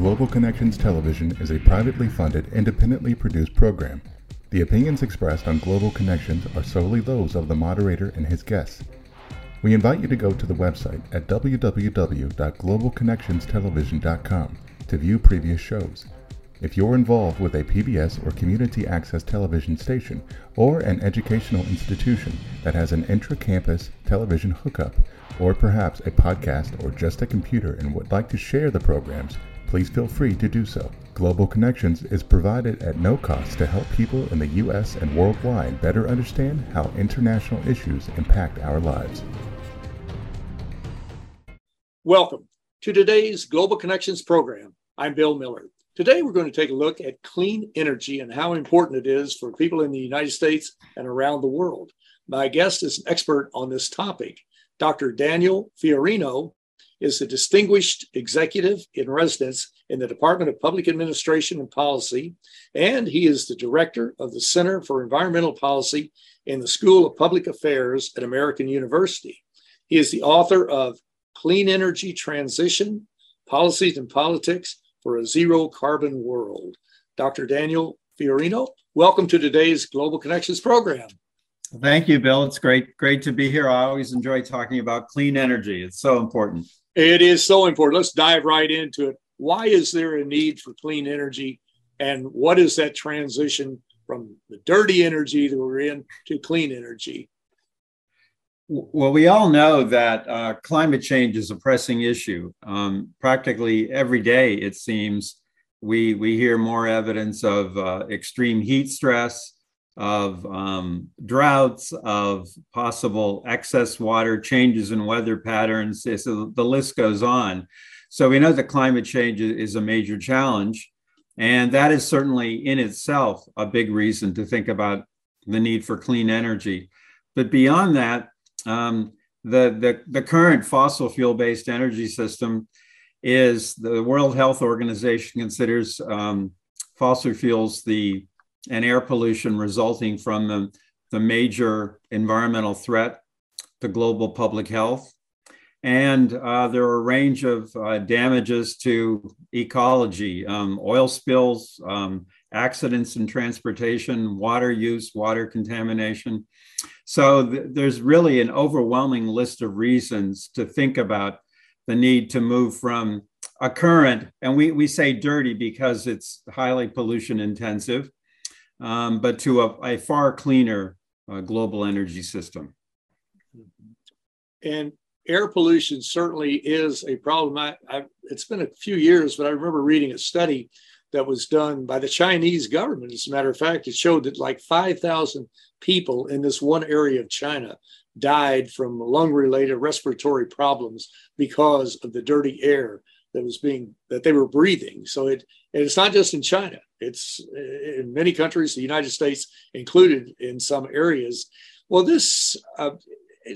Global Connections Television is a privately funded, independently produced program. The opinions expressed on Global Connections are solely those of the moderator and his guests. We invite you to go to the website at www.globalconnectionstelevision.com to view previous shows. If you're involved with a PBS or community access television station or an educational institution that has an intra campus television hookup, or perhaps a podcast or just a computer and would like to share the programs, please feel free to do so. Global Connections is provided at no cost to help people in the U.S. and worldwide better understand how international issues impact our lives. Welcome to today's Global Connections program. I'm Bill Miller. Today, we're going to take a look at clean energy and how important it is for people in the United States and around the world. My guest is an expert on this topic. Dr. Daniel Fiorino is a distinguished executive in residence in the Department of Public Administration and Policy, and he is the director of the Center for Environmental Policy in the School of Public Affairs at American University. He is the author of Clean Energy Transition Policies and Politics for a Zero Carbon World. Dr. Daniel Fiorino, welcome to today's Global Connections program. Thank you, Bill. It's great, great to be here. I always enjoy talking about clean energy. It's so important. It is so important. Let's dive right into it. Why is there a need for clean energy? And what is that transition from the dirty energy that we're in to clean energy? Well, we all know that uh, climate change is a pressing issue. Um, practically every day, it seems, we, we hear more evidence of uh, extreme heat stress, of um, droughts, of possible excess water, changes in weather patterns. So the list goes on. So we know that climate change is a major challenge. And that is certainly in itself a big reason to think about the need for clean energy. But beyond that, um, the, the, the current fossil fuel based energy system is the World Health Organization considers um, fossil fuels the and air pollution resulting from the, the major environmental threat to global public health. And uh, there are a range of uh, damages to ecology, um, oil spills, um, accidents in transportation, water use, water contamination. So th- there's really an overwhelming list of reasons to think about the need to move from a current, and we, we say dirty because it's highly pollution intensive, um, but to a, a far cleaner uh, global energy system. And air pollution certainly is a problem. I, I, it's been a few years, but I remember reading a study that was done by the Chinese government. As a matter of fact, it showed that like 5,000 people in this one area of China died from lung related respiratory problems because of the dirty air that was being that they were breathing so it and it's not just in china it's in many countries, the United States included in some areas. Well, this, uh,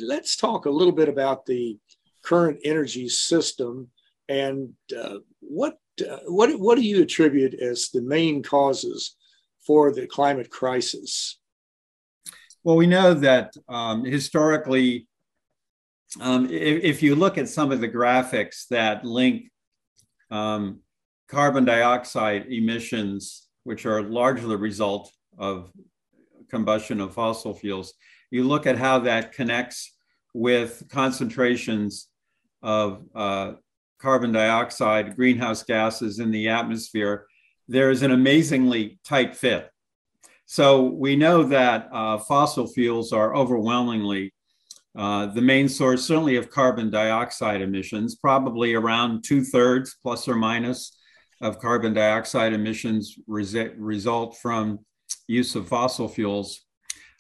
let's talk a little bit about the current energy system and uh, what, uh, what, what do you attribute as the main causes for the climate crisis? Well, we know that um, historically, um, if, if, you look at some of the graphics that link um, carbon dioxide emissions, which are largely the result of combustion of fossil fuels, you look at how that connects with concentrations of uh, carbon dioxide, greenhouse gases in the atmosphere, there is an amazingly tight fit. So we know that uh, fossil fuels are overwhelmingly uh, the main source, certainly of carbon dioxide emissions, probably around two thirds plus or minus of carbon dioxide emissions res- result from use of fossil fuels.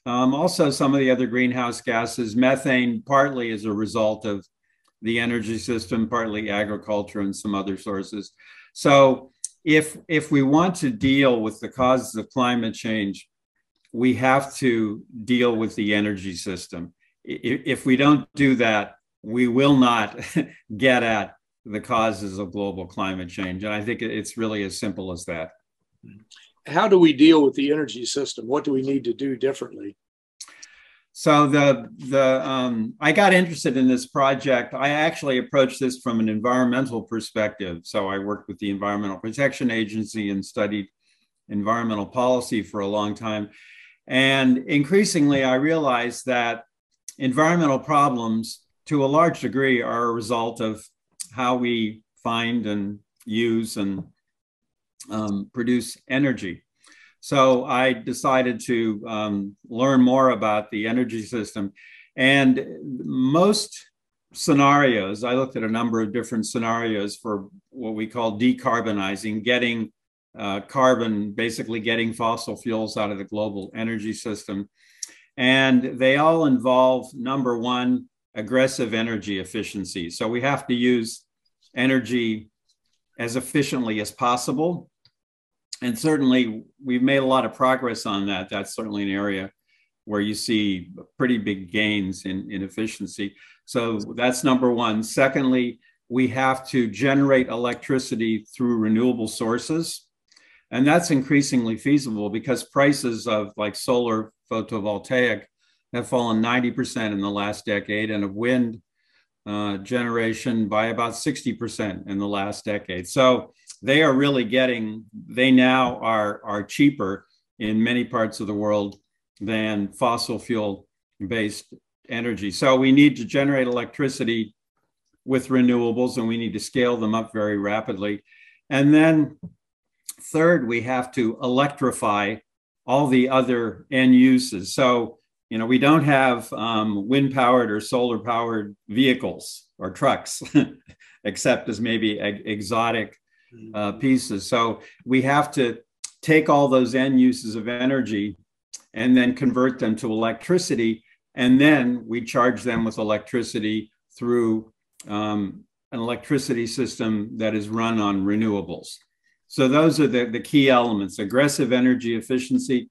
Um, also, some of the other greenhouse gases, methane, partly as a result of the energy system, partly agriculture and some other sources. So, if if we want to deal with the causes of climate change, we have to deal with the energy system. If, we don't do that, we will not get at the causes of global climate change. And I think it's really as simple as that. How do we deal with the energy system? What do we need to do differently? so the the um, I got interested in this project. I actually approached this from an environmental perspective. So I worked with the Environmental Protection Agency and studied environmental policy for a long time. And increasingly, I realized that environmental problems, to a large degree, are a result of how we find and use and um, produce energy. So I decided to um, learn more about the energy system. And most scenarios, I looked at a number of different scenarios for what we call decarbonizing, getting uh, carbon, basically getting fossil fuels out of the global energy system. And they all involve number one, aggressive energy efficiency. So we have to use energy as efficiently as possible and certainly we've made a lot of progress on that. That's certainly an area where you see pretty big gains in, in efficiency. So that's number one. Secondly, we have to generate electricity through renewable sources. And that's increasingly feasible because prices of like solar photovoltaic have fallen 90% in the last decade and of wind uh, generation by about 60% in the last decade. So they are really getting, they now are, are cheaper in many parts of the world than fossil fuel based energy. So we need to generate electricity with renewables and we need to scale them up very rapidly. And then, third, we have to electrify all the other end uses. So, you know, we don't have um, wind powered or solar powered vehicles or trucks, except as maybe exotic uh, pieces. So we have to take all those end uses of energy and then convert them to electricity. And then we charge them with electricity through um, an electricity system that is run on renewables. So those are the, the key elements aggressive energy efficiency,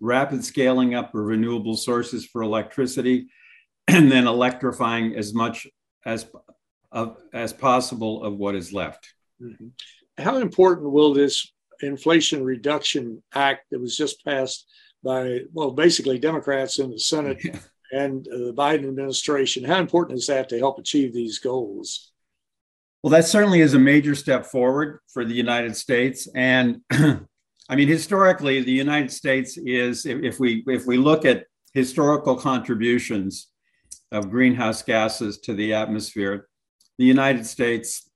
rapid scaling up of renewable sources for electricity, and then electrifying as much as, of, as possible of what is left. Mm-hmm how important will this Inflation Reduction Act that was just passed by, well, basically Democrats in the Senate yeah. and uh, the Biden administration, how important is that to help achieve these goals? Well, that certainly is a major step forward for the United States. And I mean, historically, the United States is, if we if we look at historical contributions of greenhouse gases to the atmosphere, the United States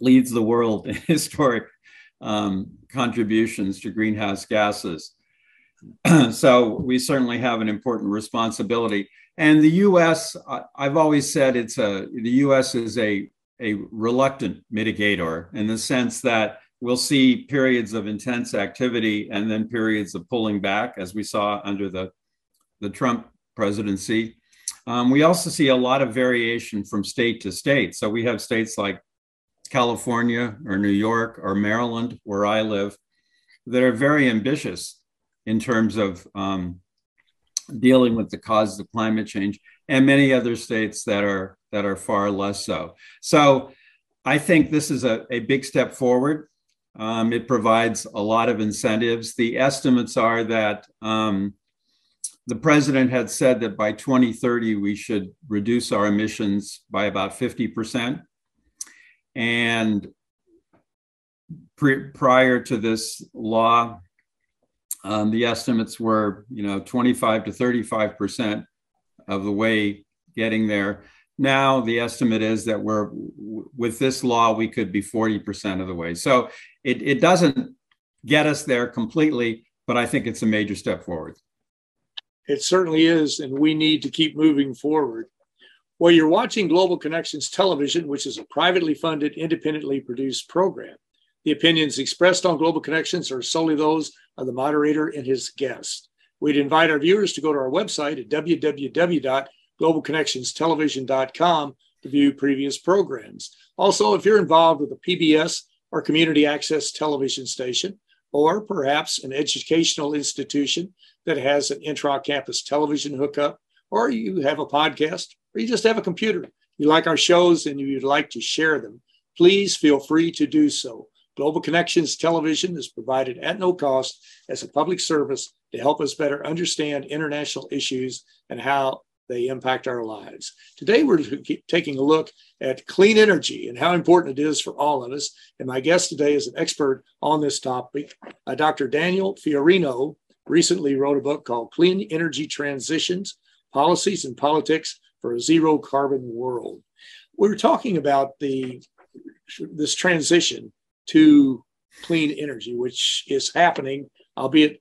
leads the world in historic um, contributions to greenhouse gases. so we certainly have an important responsibility. And the U.S., I've always said it's a the U.S. is a a reluctant mitigator in the sense that we'll see periods of intense activity and then periods of pulling back, as we saw under the the Trump presidency. Um, we also see a lot of variation from state to state. So we have states like California or New York or Maryland, where I live, that are very ambitious in terms of um, dealing with the causes of climate change, and many other states that are that are far less so. So, I think this is a, a big step forward. Um, it provides a lot of incentives. The estimates are that um, the president had said that by 2030 we should reduce our emissions by about 50 percent. And pre- prior to this law, um, the estimates were, you know, 25 to 35 percent of the way getting there. Now the estimate is that we're with this law we could be 40 percent of the way. So it, it doesn't get us there completely, but I think it's a major step forward. It certainly is, and we need to keep moving forward. Well, you're watching Global Connections Television, which is a privately funded, independently produced program. The opinions expressed on Global Connections are solely those of the moderator and his guest. We'd invite our viewers to go to our website at www.globalconnectionstelevision.com to view previous programs. Also, if you're involved with a PBS or community access television station, or perhaps an educational institution that has an intra campus television hookup, or you have a podcast or you just have a computer, you like our shows and you'd like to share them, please feel free to do so. Global Connections Television is provided at no cost as a public service to help us better understand international issues and how they impact our lives. Today, we're taking a look at clean energy and how important it is for all of us. And my guest today is an expert on this topic. Uh, Dr. Daniel Fiorino recently wrote a book called Clean Energy Transitions Policies and Politics for a Zero Carbon World. We are talking about the this transition to clean energy, which is happening, albeit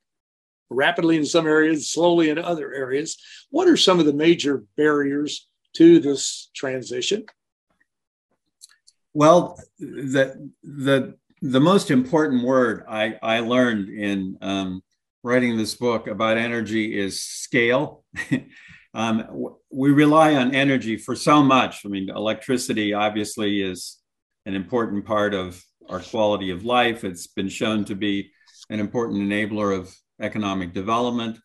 rapidly in some areas, slowly in other areas. What are some of the major barriers to this transition? Well, the the the most important word I, I learned in um, writing this book about energy is scale. um, we rely on energy for so much. I mean, electricity obviously is an important part of our quality of life. It's been shown to be an important enabler of economic development.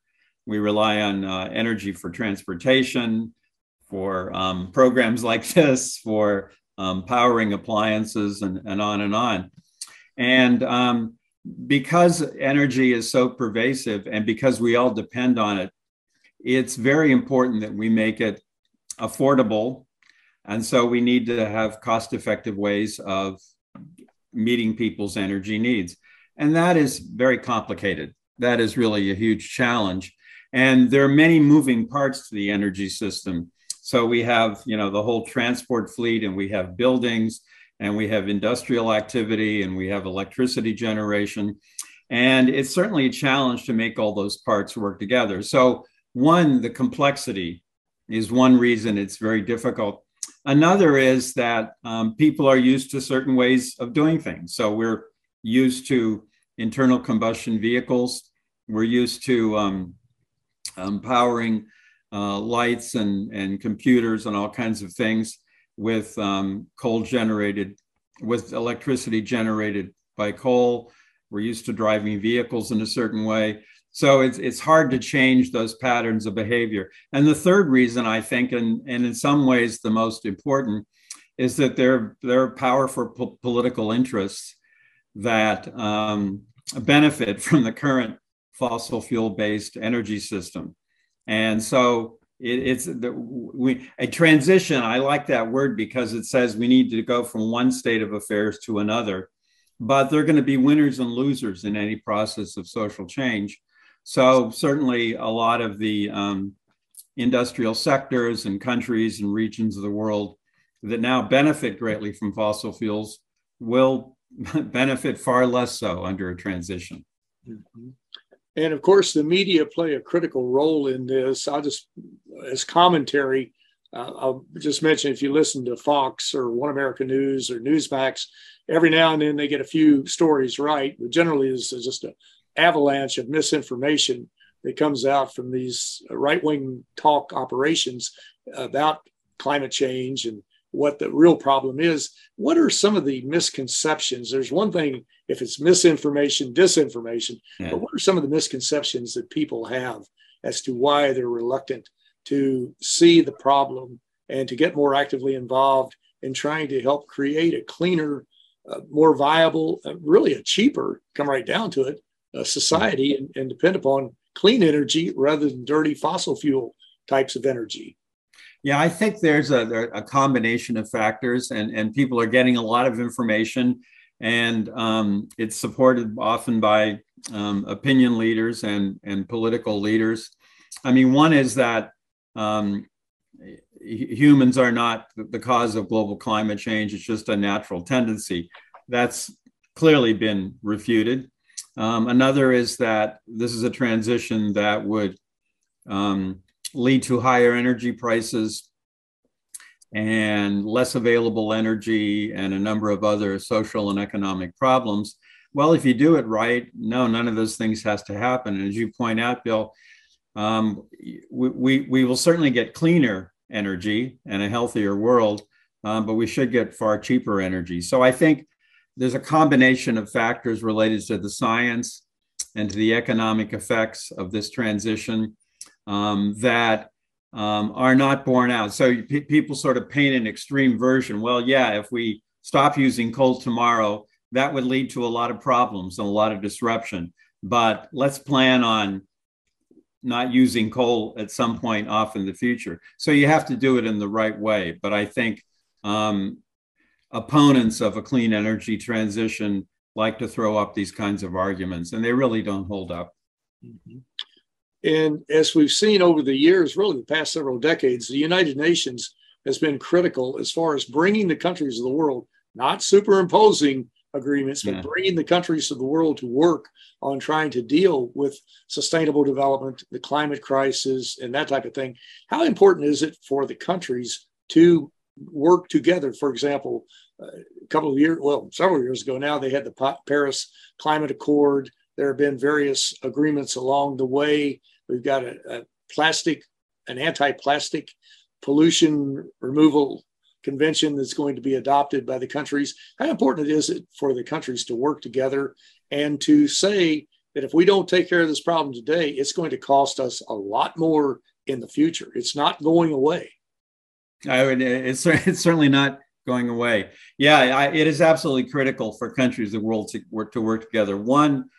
We rely on uh, energy for transportation, for um, programs like this, for um, powering appliances, and, and on and on. And um, because energy is so pervasive and because we all depend on it, it's very important that we make it affordable. And so we need to have cost effective ways of meeting people's energy needs. And that is very complicated. That is really a huge challenge. And there are many moving parts to the energy system. So we have, you know, the whole transport fleet and we have buildings and we have industrial activity and we have electricity generation. And it's certainly a challenge to make all those parts work together. So, one, the complexity is one reason it's very difficult. Another is that um, people are used to certain ways of doing things. So, we're used to internal combustion vehicles, we're used to um, um, powering uh, lights and, and computers and all kinds of things with um, coal generated, with electricity generated by coal. We're used to driving vehicles in a certain way. So it's, it's hard to change those patterns of behavior. And the third reason, I think, and, and in some ways the most important, is that there, there are powerful po- political interests that um, benefit from the current fossil fuel based energy system. And so it, it's the, we, a transition. I like that word because it says we need to go from one state of affairs to another. But there are going to be winners and losers in any process of social change. So certainly, a lot of the um, industrial sectors and countries and regions of the world that now benefit greatly from fossil fuels will benefit far less so under a transition. Mm-hmm. And of course, the media play a critical role in this. I'll just, as commentary, uh, I'll just mention if you listen to Fox or One American News or Newsmax, every now and then they get a few stories right, but generally it's just an avalanche of misinformation that comes out from these right wing talk operations about climate change and what the real problem is. What are some of the misconceptions? There's one thing if it's misinformation, disinformation, yeah. but what are some of the misconceptions that people have as to why they're reluctant to see the problem and to get more actively involved in trying to help create a cleaner, uh, more viable, uh, really a cheaper, come right down to it, uh, society and, and depend upon clean energy rather than dirty fossil fuel types of energy? Yeah, I think there's a, a combination of factors, and, and people are getting a lot of information, and um, it's supported often by um, opinion leaders and, and political leaders. I mean, one is that um, humans are not the cause of global climate change, it's just a natural tendency. That's clearly been refuted. Um, another is that this is a transition that would um, lead to higher energy prices and less available energy and a number of other social and economic problems. Well, if you do it right, no, none of those things has to happen. And as you point out, Bill, um, we, we, we, will certainly get cleaner energy and a healthier world, um, but we should get far cheaper energy. So I think there's a combination of factors related to the science and to the economic effects of this transition um, that um, are not borne out. So p- people sort of paint an extreme version. Well, yeah, if we stop using coal tomorrow, that would lead to a lot of problems and a lot of disruption. But let's plan on not using coal at some point off in the future. So you have to do it in the right way. But I think um, opponents of a clean energy transition like to throw up these kinds of arguments, and they really don't hold up. Mm-hmm. And as we've seen over the years, really the past several decades, the United Nations has been critical as far as bringing the countries of the world, not superimposing agreements, but yeah. bringing the countries of the world to work on trying to deal with sustainable development, the climate crisis, and that type of thing. How important is it for the countries to work together? For example, uh, a couple of years, well, several years ago now, they had the Paris Climate Accord. There have been various agreements along the way. We've got a, a plastic, an anti plastic pollution removal convention that's going to be adopted by the countries. How important is it for the countries to work together and to say that if we don't take care of this problem today, it's going to cost us a lot more in the future? It's not going away. I would, it's, it's certainly not going away. Yeah, I, it is absolutely critical for countries of the world to work to work together. One,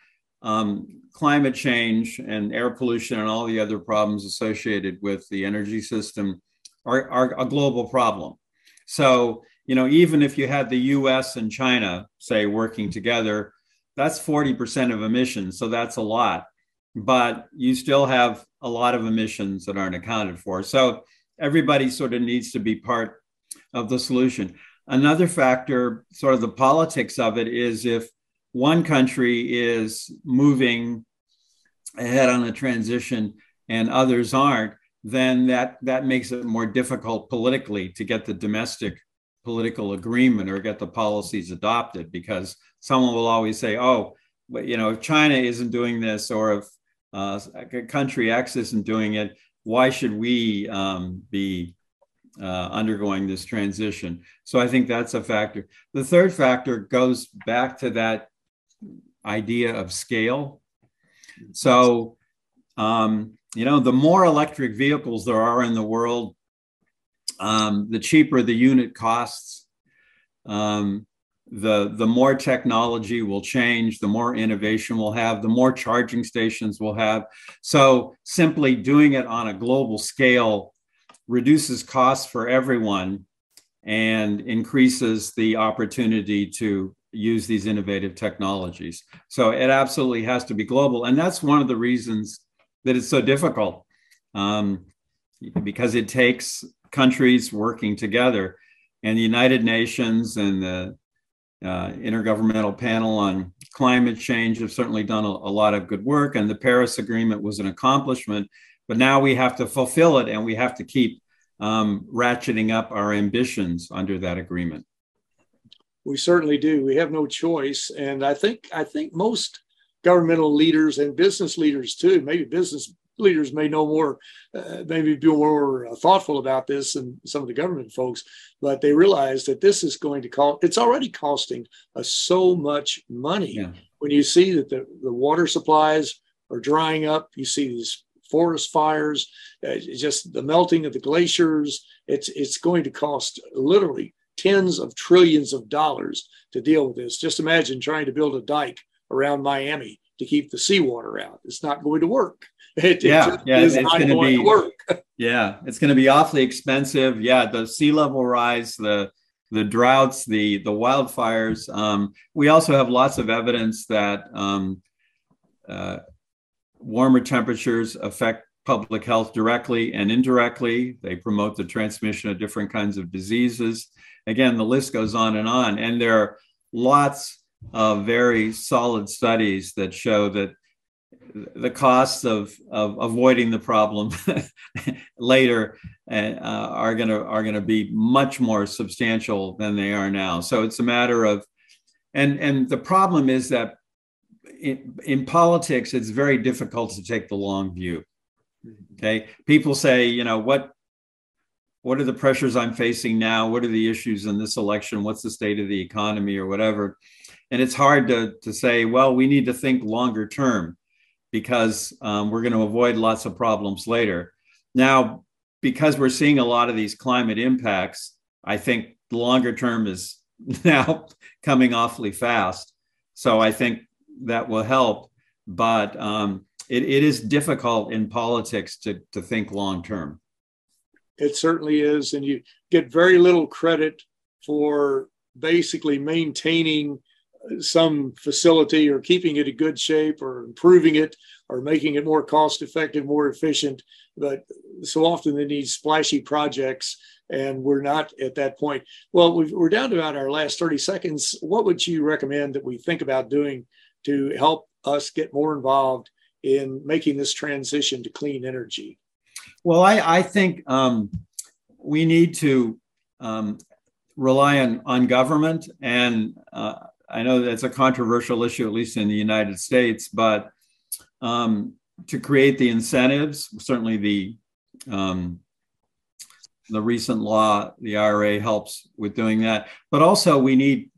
um, climate change and air pollution and all the other problems associated with the energy system are, are a global problem. So, you know, even if you had the US and China, say, working together, that's 40% of emissions. So that's a lot. But you still have a lot of emissions that aren't accounted for. So everybody sort of needs to be part of the solution. Another factor, sort of the politics of it, is if one country is moving ahead on a transition and others aren't, then that that makes it more difficult politically to get the domestic political agreement or get the policies adopted because someone will always say, "Oh, but you know, if China isn't doing this or if uh, country X isn't doing it, why should we um, be uh, undergoing this transition?" So I think that's a factor. The third factor goes back to that idea of scale. So um, you know, the more electric vehicles there are in the world, um, the cheaper the unit costs, um, the, the more technology will change, the more innovation we'll have, the more charging stations we'll have. So simply doing it on a global scale reduces costs for everyone and increases the opportunity to use these innovative technologies. So it absolutely has to be global. And that's one of the reasons that it's so difficult um, because it takes countries working together. And the United Nations and the uh, Intergovernmental Panel on Climate Change have certainly done a, a lot of good work. And the Paris Agreement was an accomplishment. But now we have to fulfill it and we have to keep um, ratcheting up our ambitions under that agreement. We certainly do. We have no choice. And I think I think most governmental leaders and business leaders too. Maybe business leaders may know more, uh, maybe be more uh, thoughtful about this than some of the government folks, but they realize that this is going to cost, it's already costing us so much money. Yeah. When you see that the, the water supplies are drying up, you see these forest fires, uh, just the melting of the glaciers, it's, it's going to cost literally tens of trillions of dollars to deal with this. Just imagine trying to build a dike around Miami to keep the seawater out. It's not going to work. It, yeah, it yeah, it's going to be work. yeah, it's going to be awfully expensive. Yeah, the sea level rise, the the droughts, the the wildfires. Um, we also have lots of evidence that um, uh, warmer temperatures affect public health directly and indirectly. They promote the transmission of different kinds of diseases. Again, the list goes on and on. And there are lots of very solid studies that show that the costs of, of avoiding the problem later uh, are going to are going to be much more substantial than they are now. So it's a matter of, and and the problem is that in, in politics it's very difficult to take the long view. Okay, people say, you know, what what are the pressures I'm facing now? What are the issues in this election? What's the state of the economy or whatever? and it's hard to, to say, well, we need to think longer term because um, we're going to avoid lots of problems later. Now, because we're seeing a lot of these climate impacts, I think the longer term is now coming awfully fast. So I think that will help. But um, it, it is difficult in politics to, to think long term. It certainly is. And you get very little credit for basically maintaining uh, some facility or keeping it in good shape or improving it or making it more cost effective, more efficient. But so often they need splashy projects and we're not at that point. Well, we are down to about our last 30 seconds. What would you recommend that we think about doing to help us get more involved in making this transition to clean energy? Well, I, I think um, we need to um, rely on, on government. And uh, I know that's a controversial issue, at least in the United States, but um, to create the incentives, certainly the um, the recent law, the IRA helps with doing that. But also, we need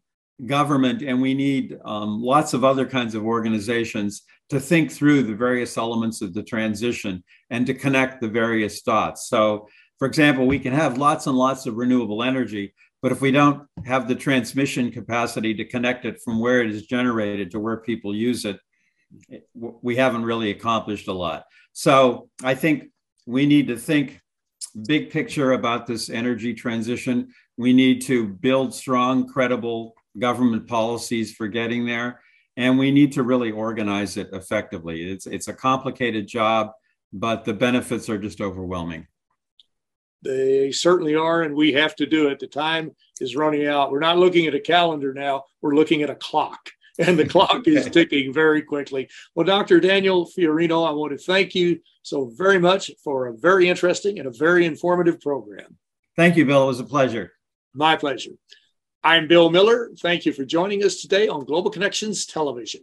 government and we need um, lots of other kinds of organizations to think through the various elements of the transition and to connect the various dots. So, for example, we can have lots and lots of renewable energy, but if we don't have the transmission capacity to connect it from where it is generated to where people use it, we haven't really accomplished a lot. So, I think we need to think big picture about this energy transition. We need to build strong, credible government policies for getting there. And we need to really organize it effectively. It's, it's a complicated job, but the benefits are just overwhelming. They certainly are, and we have to do it. The time is running out. We're not looking at a calendar now, we're looking at a clock and the clock is ticking very quickly. Well, Dr. Daniel Fiorino, I want to thank you so very much for a very interesting and a very informative program. Thank you, Bill. It was a pleasure. My pleasure. I'm Bill Miller. Thank you for joining us today on Global Connections Television.